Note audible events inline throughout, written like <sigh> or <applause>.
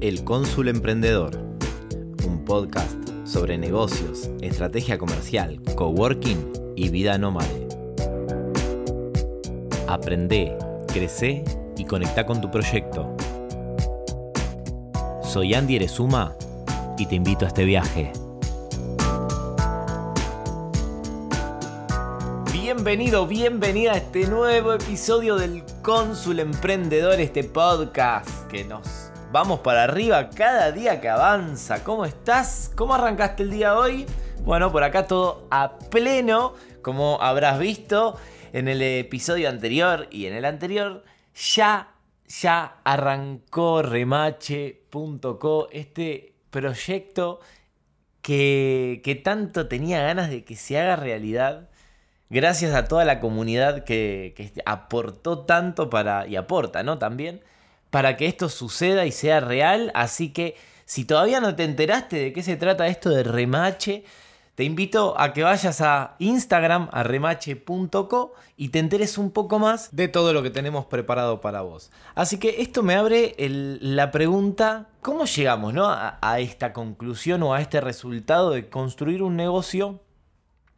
El Cónsul Emprendedor, un podcast sobre negocios, estrategia comercial, coworking y vida nómade. Aprende, crece y conecta con tu proyecto. Soy Andy Erezuma y te invito a este viaje. Bienvenido, bienvenida a este nuevo episodio del Cónsul Emprendedor, este podcast que nos vamos para arriba cada día que avanza. ¿Cómo estás? ¿Cómo arrancaste el día hoy? Bueno, por acá todo a pleno, como habrás visto en el episodio anterior y en el anterior, ya, ya arrancó remache.co, este proyecto que, que tanto tenía ganas de que se haga realidad gracias a toda la comunidad que, aportó tanto para, y aporta, ¿no? También, para que esto suceda y sea real. Así que si todavía no te enteraste de qué se trata esto de remache, te invito a que vayas a Instagram, a remache.co y te enteres un poco más de todo lo que tenemos preparado para vos. Así que esto me abre la pregunta, ¿cómo llegamos ¿no? a esta conclusión o a este resultado de construir un negocio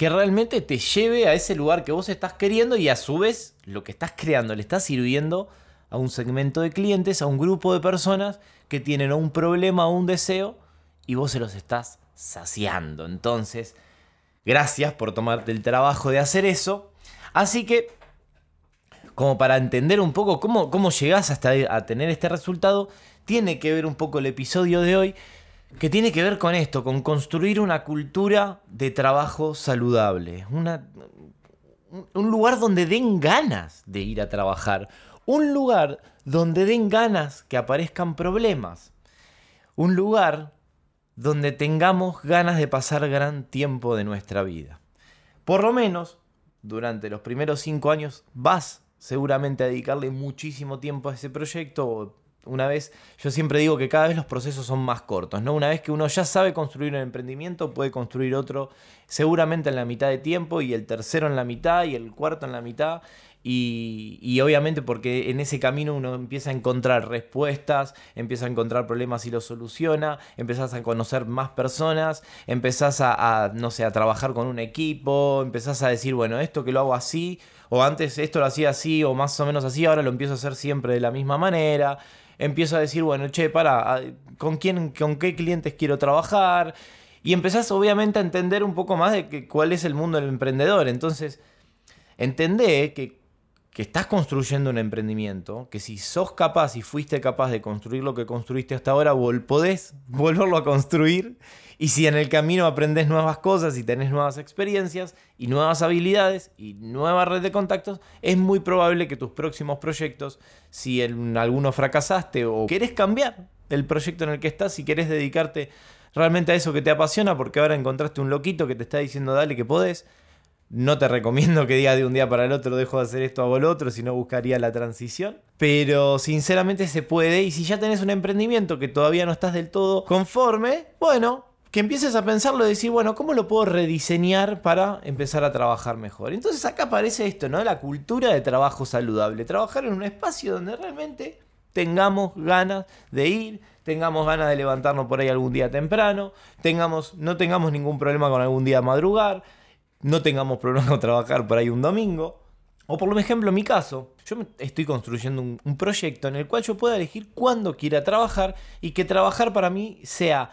que realmente te lleve a ese lugar que vos estás queriendo y a su vez lo que estás creando le está sirviendo a un segmento de clientes, a un grupo de personas que tienen un problema o un deseo y vos se los estás saciando. Entonces, gracias por tomarte el trabajo de hacer eso. Así que, como para entender un poco cómo, cómo llegás hasta a tener este resultado, tiene que ver un poco el episodio de hoy que tiene que ver con esto, con construir una cultura de trabajo saludable, un lugar donde den ganas de ir a trabajar, un lugar donde den ganas que aparezcan problemas, un lugar donde tengamos ganas de pasar gran tiempo de nuestra vida. Por lo menos, durante los primeros cinco años vas seguramente a dedicarle muchísimo tiempo a ese proyecto, una vez, yo siempre digo que cada vez los procesos son más cortos, ¿no? Una vez que uno ya sabe construir un emprendimiento, puede construir otro seguramente en la mitad de tiempo y el tercero en la mitad y el cuarto en la mitad. Y, obviamente porque en ese camino uno empieza a encontrar respuestas, empieza a encontrar problemas y los soluciona, empezás a conocer más personas, empezás a, a, no sé, a trabajar con un equipo, empezás a decir, bueno, esto que lo hago así, o antes esto lo hacía así, o más o menos así, ahora lo empiezo a hacer siempre de la misma manera empiezo a decir, bueno, che, para, ¿con quién, con qué clientes quiero trabajar? Y empezás obviamente a entender un poco más de que, cuál es el mundo del emprendedor. Entonces, entendé que, que estás construyendo un emprendimiento, que si sos capaz y fuiste capaz de construir lo que construiste hasta ahora, podés volverlo a construir. Y si en el camino aprendes nuevas cosas y tenés nuevas experiencias y nuevas habilidades y nueva red de contactos, es muy probable que tus próximos proyectos, si en alguno fracasaste o querés cambiar el proyecto en el que estás, si querés dedicarte realmente a eso que te apasiona, porque ahora encontraste un loquito que te está diciendo dale que podés, no te recomiendo que digas de un día para el otro dejo de hacer esto, hago lo otro, si no buscaría la transición. Pero sinceramente se puede y si ya tenés un emprendimiento que todavía no estás del todo conforme, bueno, que empieces a pensarlo y decir, bueno, ¿cómo lo puedo rediseñar para empezar a trabajar mejor? Entonces acá aparece esto, ¿no? La cultura de trabajo saludable. Trabajar en un espacio donde realmente tengamos ganas de ir, tengamos ganas de levantarnos por ahí algún día temprano, tengamos, no tengamos ningún problema con algún día madrugar, no tengamos problema con trabajar por ahí un domingo. O por ejemplo, en mi caso, yo estoy construyendo un, un proyecto en el cual yo pueda elegir cuándo quiera trabajar y que trabajar para mí sea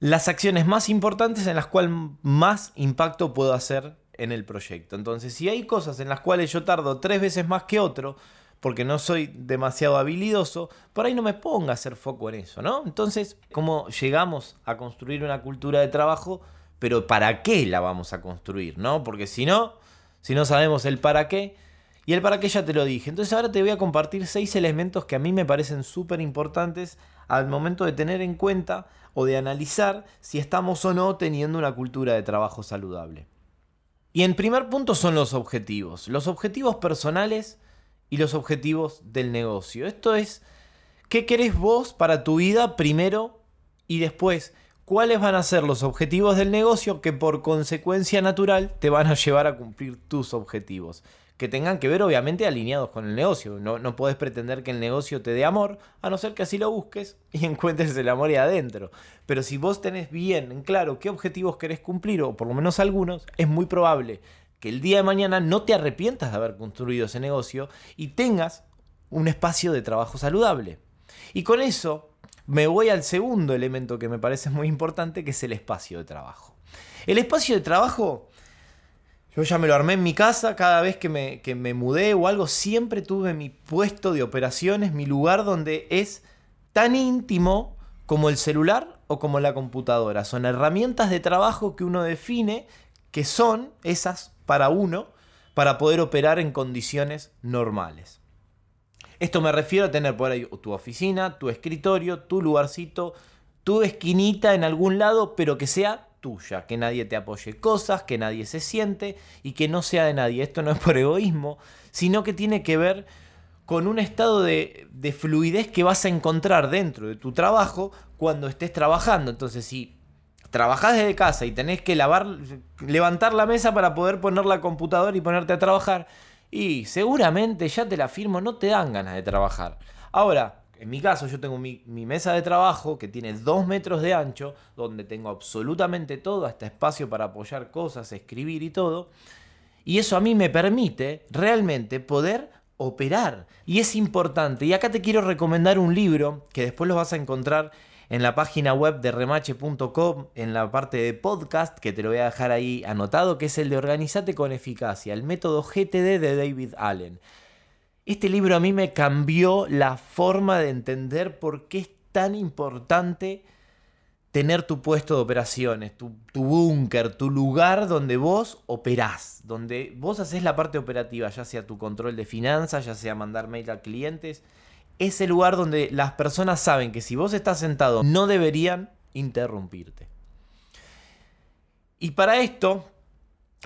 las acciones más importantes en las cuales más impacto puedo hacer en el proyecto. Entonces, si hay cosas en las cuales yo tardo tres veces más que otro, porque no soy demasiado habilidoso, por ahí no me ponga a hacer foco en eso, ¿no? Entonces, ¿cómo llegamos a construir una cultura de trabajo? Pero ¿para qué la vamos a construir, no? Porque si no, si no sabemos el para qué, y el para qué ya te lo dije. Entonces ahora te voy a compartir seis elementos que a mí me parecen súper importantes al momento de tener en cuenta o de analizar si estamos o no teniendo una cultura de trabajo saludable. Y en primer punto son los objetivos, los objetivos personales y los objetivos del negocio. Esto es, ¿qué querés vos para tu vida primero y después? ¿Cuáles van a ser los objetivos del negocio que por consecuencia natural te van a llevar a cumplir tus objetivos? que tengan que ver obviamente alineados con el negocio. No, no podés pretender que el negocio te dé amor, a no ser que así lo busques y <laughs> encuentres el amor ahí adentro. Pero si vos tenés bien en claro qué objetivos querés cumplir, o por lo menos algunos, es muy probable que el día de mañana no te arrepientas de haber construido ese negocio y tengas un espacio de trabajo saludable. Y con eso me voy al segundo elemento que me parece muy importante, que es el espacio de trabajo. El espacio de trabajo yo ya me lo armé en mi casa, cada vez que me, me mudé o algo, siempre tuve mi puesto de operaciones, mi lugar donde es tan íntimo como el celular o como la computadora. Son herramientas de trabajo que uno define que son esas para uno para poder operar en condiciones normales. Esto me refiero a tener por ahí tu oficina, tu escritorio, tu lugarcito, tu esquinita en algún lado, pero que sea tuya, que nadie te apoye cosas, que nadie se siente y que no sea de nadie. Esto no es por egoísmo, sino que tiene que ver con un estado de, de, fluidez que vas a encontrar dentro de tu trabajo cuando estés trabajando. Entonces, si trabajás desde casa y tenés que lavar, levantar la mesa para poder poner la computadora y ponerte a trabajar, y seguramente ya te la firmo, no te dan ganas de trabajar. Ahora, en mi caso, yo tengo mi, mesa de trabajo que tiene 2 metros de ancho, donde tengo absolutamente todo, hasta espacio para apoyar cosas, escribir y todo. Y eso a mí me permite realmente poder operar. Y es importante. Y acá te quiero recomendar un libro que después lo vas a encontrar en la página web de remache.com, en la parte de podcast, que te lo voy a dejar ahí anotado, que es el de Organizate con Eficacia, el método GTD de David Allen. Este libro a mí me cambió la forma de entender por qué es tan importante tener tu puesto de operaciones, tu, búnker, tu lugar donde vos operás, donde vos haces la parte operativa, ya sea tu control de finanzas, ya sea mandar mail a clientes. Es el lugar donde las personas saben que si vos estás sentado no deberían interrumpirte. Y para esto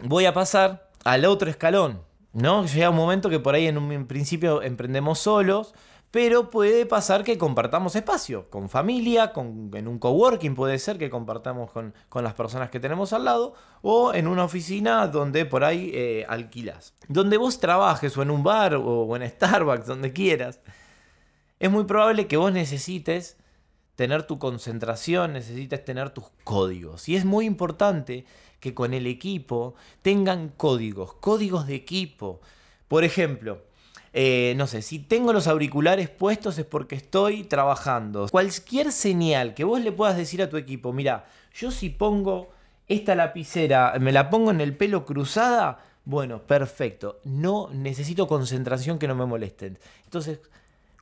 voy a pasar al otro escalón, ¿no? Llega un momento que por ahí en un principio emprendemos solos, pero puede pasar que compartamos espacio, con familia, con, en un coworking puede ser que compartamos con, las personas que tenemos al lado, o en una oficina donde por ahí eh, alquilas. Donde vos trabajes, o en un bar, o en Starbucks, donde quieras, es muy probable que vos necesites tener tu concentración, necesites tener tus códigos. Y es muy importante que con el equipo tengan códigos, códigos de equipo. Por ejemplo, eh, no sé, si tengo los auriculares puestos es porque estoy trabajando. Cualquier señal que vos le puedas decir a tu equipo, mira, yo si pongo esta lapicera, me la pongo en el pelo cruzada, bueno, perfecto. No necesito concentración que no me molesten. Entonces,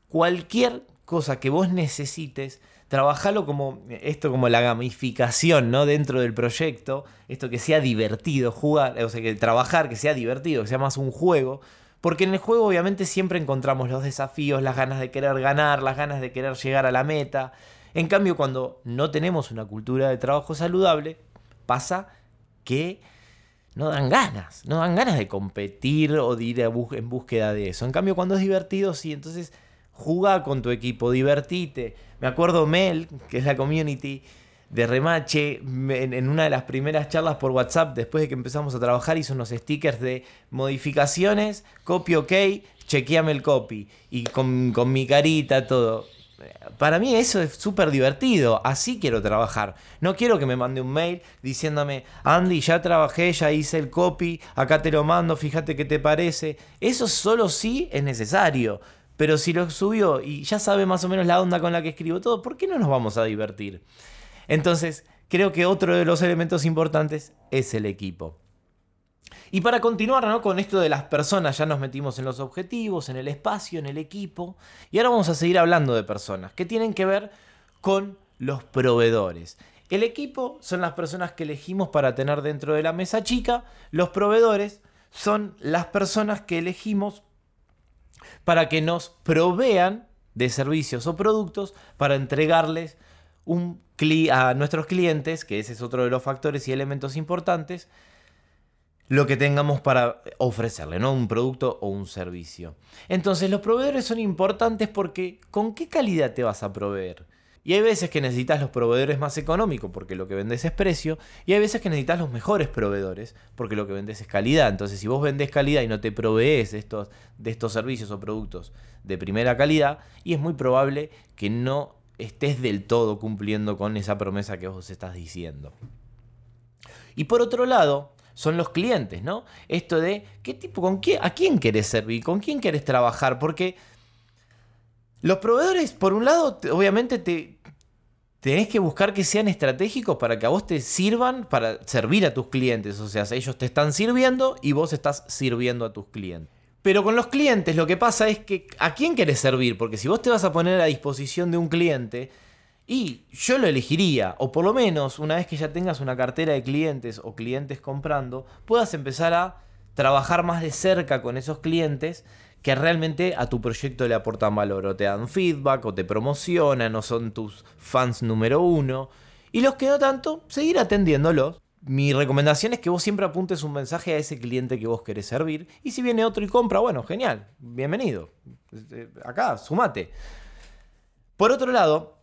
cualquier cosa que vos necesites, trabajarlo como esto como la gamificación, ¿no? Dentro del proyecto, esto que sea divertido jugar, o sea, que trabajar, que sea divertido, que sea más un juego, porque en el juego obviamente siempre encontramos los desafíos, las ganas de querer ganar, las ganas de querer llegar a la meta. En cambio, cuando no tenemos una cultura de trabajo saludable, pasa que no dan ganas, no dan ganas de competir o de ir en búsqueda de eso. En cambio, cuando es divertido, sí, entonces jugá con tu equipo, divertite. Me acuerdo Mel, que es la community de Remache, en, una de las primeras charlas por WhatsApp, después de que empezamos a trabajar, hizo unos stickers de modificaciones, copy ok, chequeame el copy. Y con, con mi carita, todo. Para mí eso es súper divertido, así quiero trabajar. No quiero que me mande un mail diciéndome, Andy, ya trabajé, ya hice el copy, acá te lo mando, fíjate qué te parece. Eso solo sí es necesario. Pero si lo subió y ya sabe más o menos la onda con la que escribo todo, ¿por qué no nos vamos a divertir? Entonces, creo que otro de los elementos importantes es el equipo. Y para continuar con esto de las personas, ya nos metimos en los objetivos, en el espacio, en el equipo, y ahora vamos a seguir hablando de personas que tienen que ver con los proveedores. El equipo son las personas que elegimos para tener dentro de la mesa chica, los proveedores son las personas que elegimos para que nos provean de servicios o productos para entregarles un a nuestros clientes, que ese es otro de los factores y elementos importantes, lo que tengamos para ofrecerle, ¿no? Un producto o un servicio. Entonces, los proveedores son importantes porque ¿con qué calidad te vas a proveer? Y hay veces que necesitas los proveedores más económicos porque lo que vendes es precio. Y hay veces que necesitas los mejores proveedores porque lo que vendes es calidad. Entonces, si vos vendés calidad y no te provees de estos, de estos servicios o productos de primera calidad, y es muy probable que no estés del todo cumpliendo con esa promesa que vos estás diciendo. Y por otro lado, son los clientes, ¿no? Esto de qué tipo, con quién, a quién querés servir, con quién querés trabajar, porque los proveedores, por un lado, obviamente te, tenés que buscar que sean estratégicos para que a vos te sirvan para servir a tus clientes. O sea, ellos te están sirviendo y vos estás sirviendo a tus clientes. Pero con los clientes lo que pasa es que ¿a quién querés servir? Porque si vos te vas a poner a disposición de un cliente, y yo lo elegiría, o por lo menos una vez que ya tengas una cartera de clientes o clientes comprando, puedas empezar a trabajar más de cerca con esos clientes que realmente a tu proyecto le aportan valor, o te dan feedback, o te promocionan, o son tus fans número uno. Y los que no tanto, seguir atendiéndolos. Mi recomendación es que vos siempre apuntes un mensaje a ese cliente que vos querés servir. Y si viene otro y compra, bueno, genial, bienvenido. Este, acá, sumate. Por otro lado,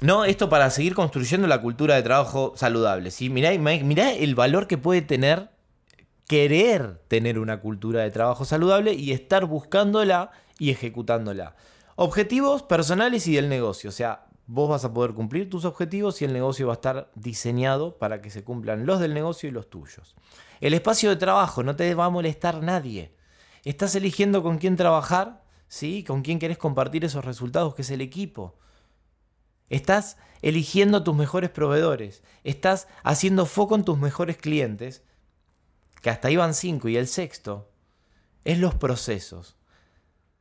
no, esto para seguir construyendo la cultura de trabajo saludable. ¿sí? Mirá, mirá el valor que puede tener querer tener una cultura de trabajo saludable y estar buscándola y ejecutándola. Objetivos personales y del negocio. O sea, vos vas a poder cumplir tus objetivos y el negocio va a estar diseñado para que se cumplan los del negocio y los tuyos. El espacio de trabajo, no te va a molestar nadie. Estás eligiendo con quién trabajar, ¿sí? Con quién querés compartir esos resultados, que es el equipo. Estás eligiendo tus mejores proveedores. Estás haciendo foco en tus mejores clientes que hasta iban cinco y el sexto, es los procesos.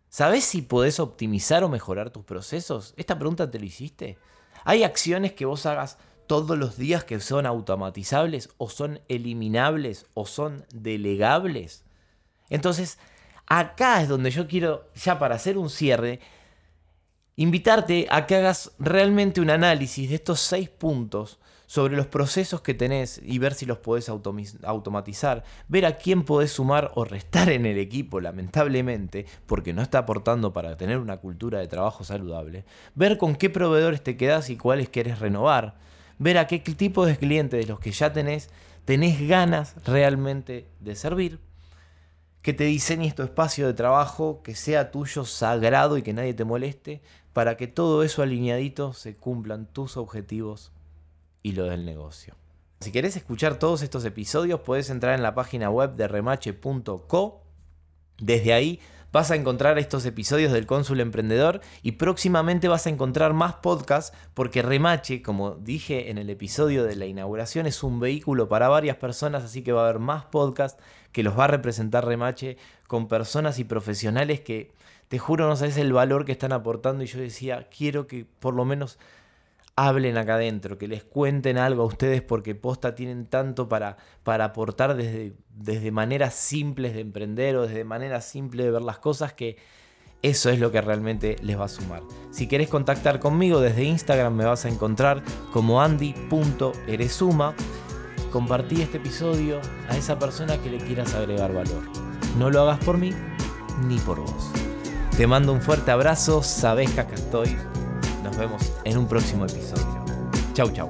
¿Sabes si podés optimizar o mejorar tus procesos? Esta pregunta te lo hiciste. ¿Hay acciones que vos hagas todos los días que son automatizables o son eliminables o son delegables? Entonces, acá es donde yo quiero, ya para hacer un cierre, invitarte a que hagas realmente un análisis de estos seis puntos sobre los procesos que tenés y ver si los podés automatizar, ver a quién podés sumar o restar en el equipo, lamentablemente, porque no está aportando para tener una cultura de trabajo saludable, ver con qué proveedores te quedás y cuáles querés renovar, ver a qué tipo de clientes de los que ya tenés tenés ganas realmente de servir, que te diseñes tu espacio de trabajo, que sea tuyo sagrado y que nadie te moleste, para que todo eso alineadito se cumplan tus objetivos y lo del negocio. Si querés escuchar todos estos episodios, puedes entrar en la página web de remache.co. Desde ahí vas a encontrar estos episodios del Cónsul Emprendedor y próximamente vas a encontrar más podcasts porque Remache, como dije en el episodio de la inauguración, es un vehículo para varias personas, así que va a haber más podcasts que los va a representar Remache con personas y profesionales que te juro no sabes el valor que están aportando y yo decía, quiero que por lo menos hablen acá adentro, que les cuenten algo a ustedes porque posta tienen tanto para, para aportar desde, desde maneras simples de emprender o desde maneras simples de ver las cosas que eso es lo que realmente les va a sumar. Si querés contactar conmigo desde Instagram me vas a encontrar como andy.eresuma. Compartí este episodio a esa persona que le quieras agregar valor. No lo hagas por mí ni por vos. Te mando un fuerte abrazo, sabés que acá estoy nos vemos en un próximo episodio. Chau, chau.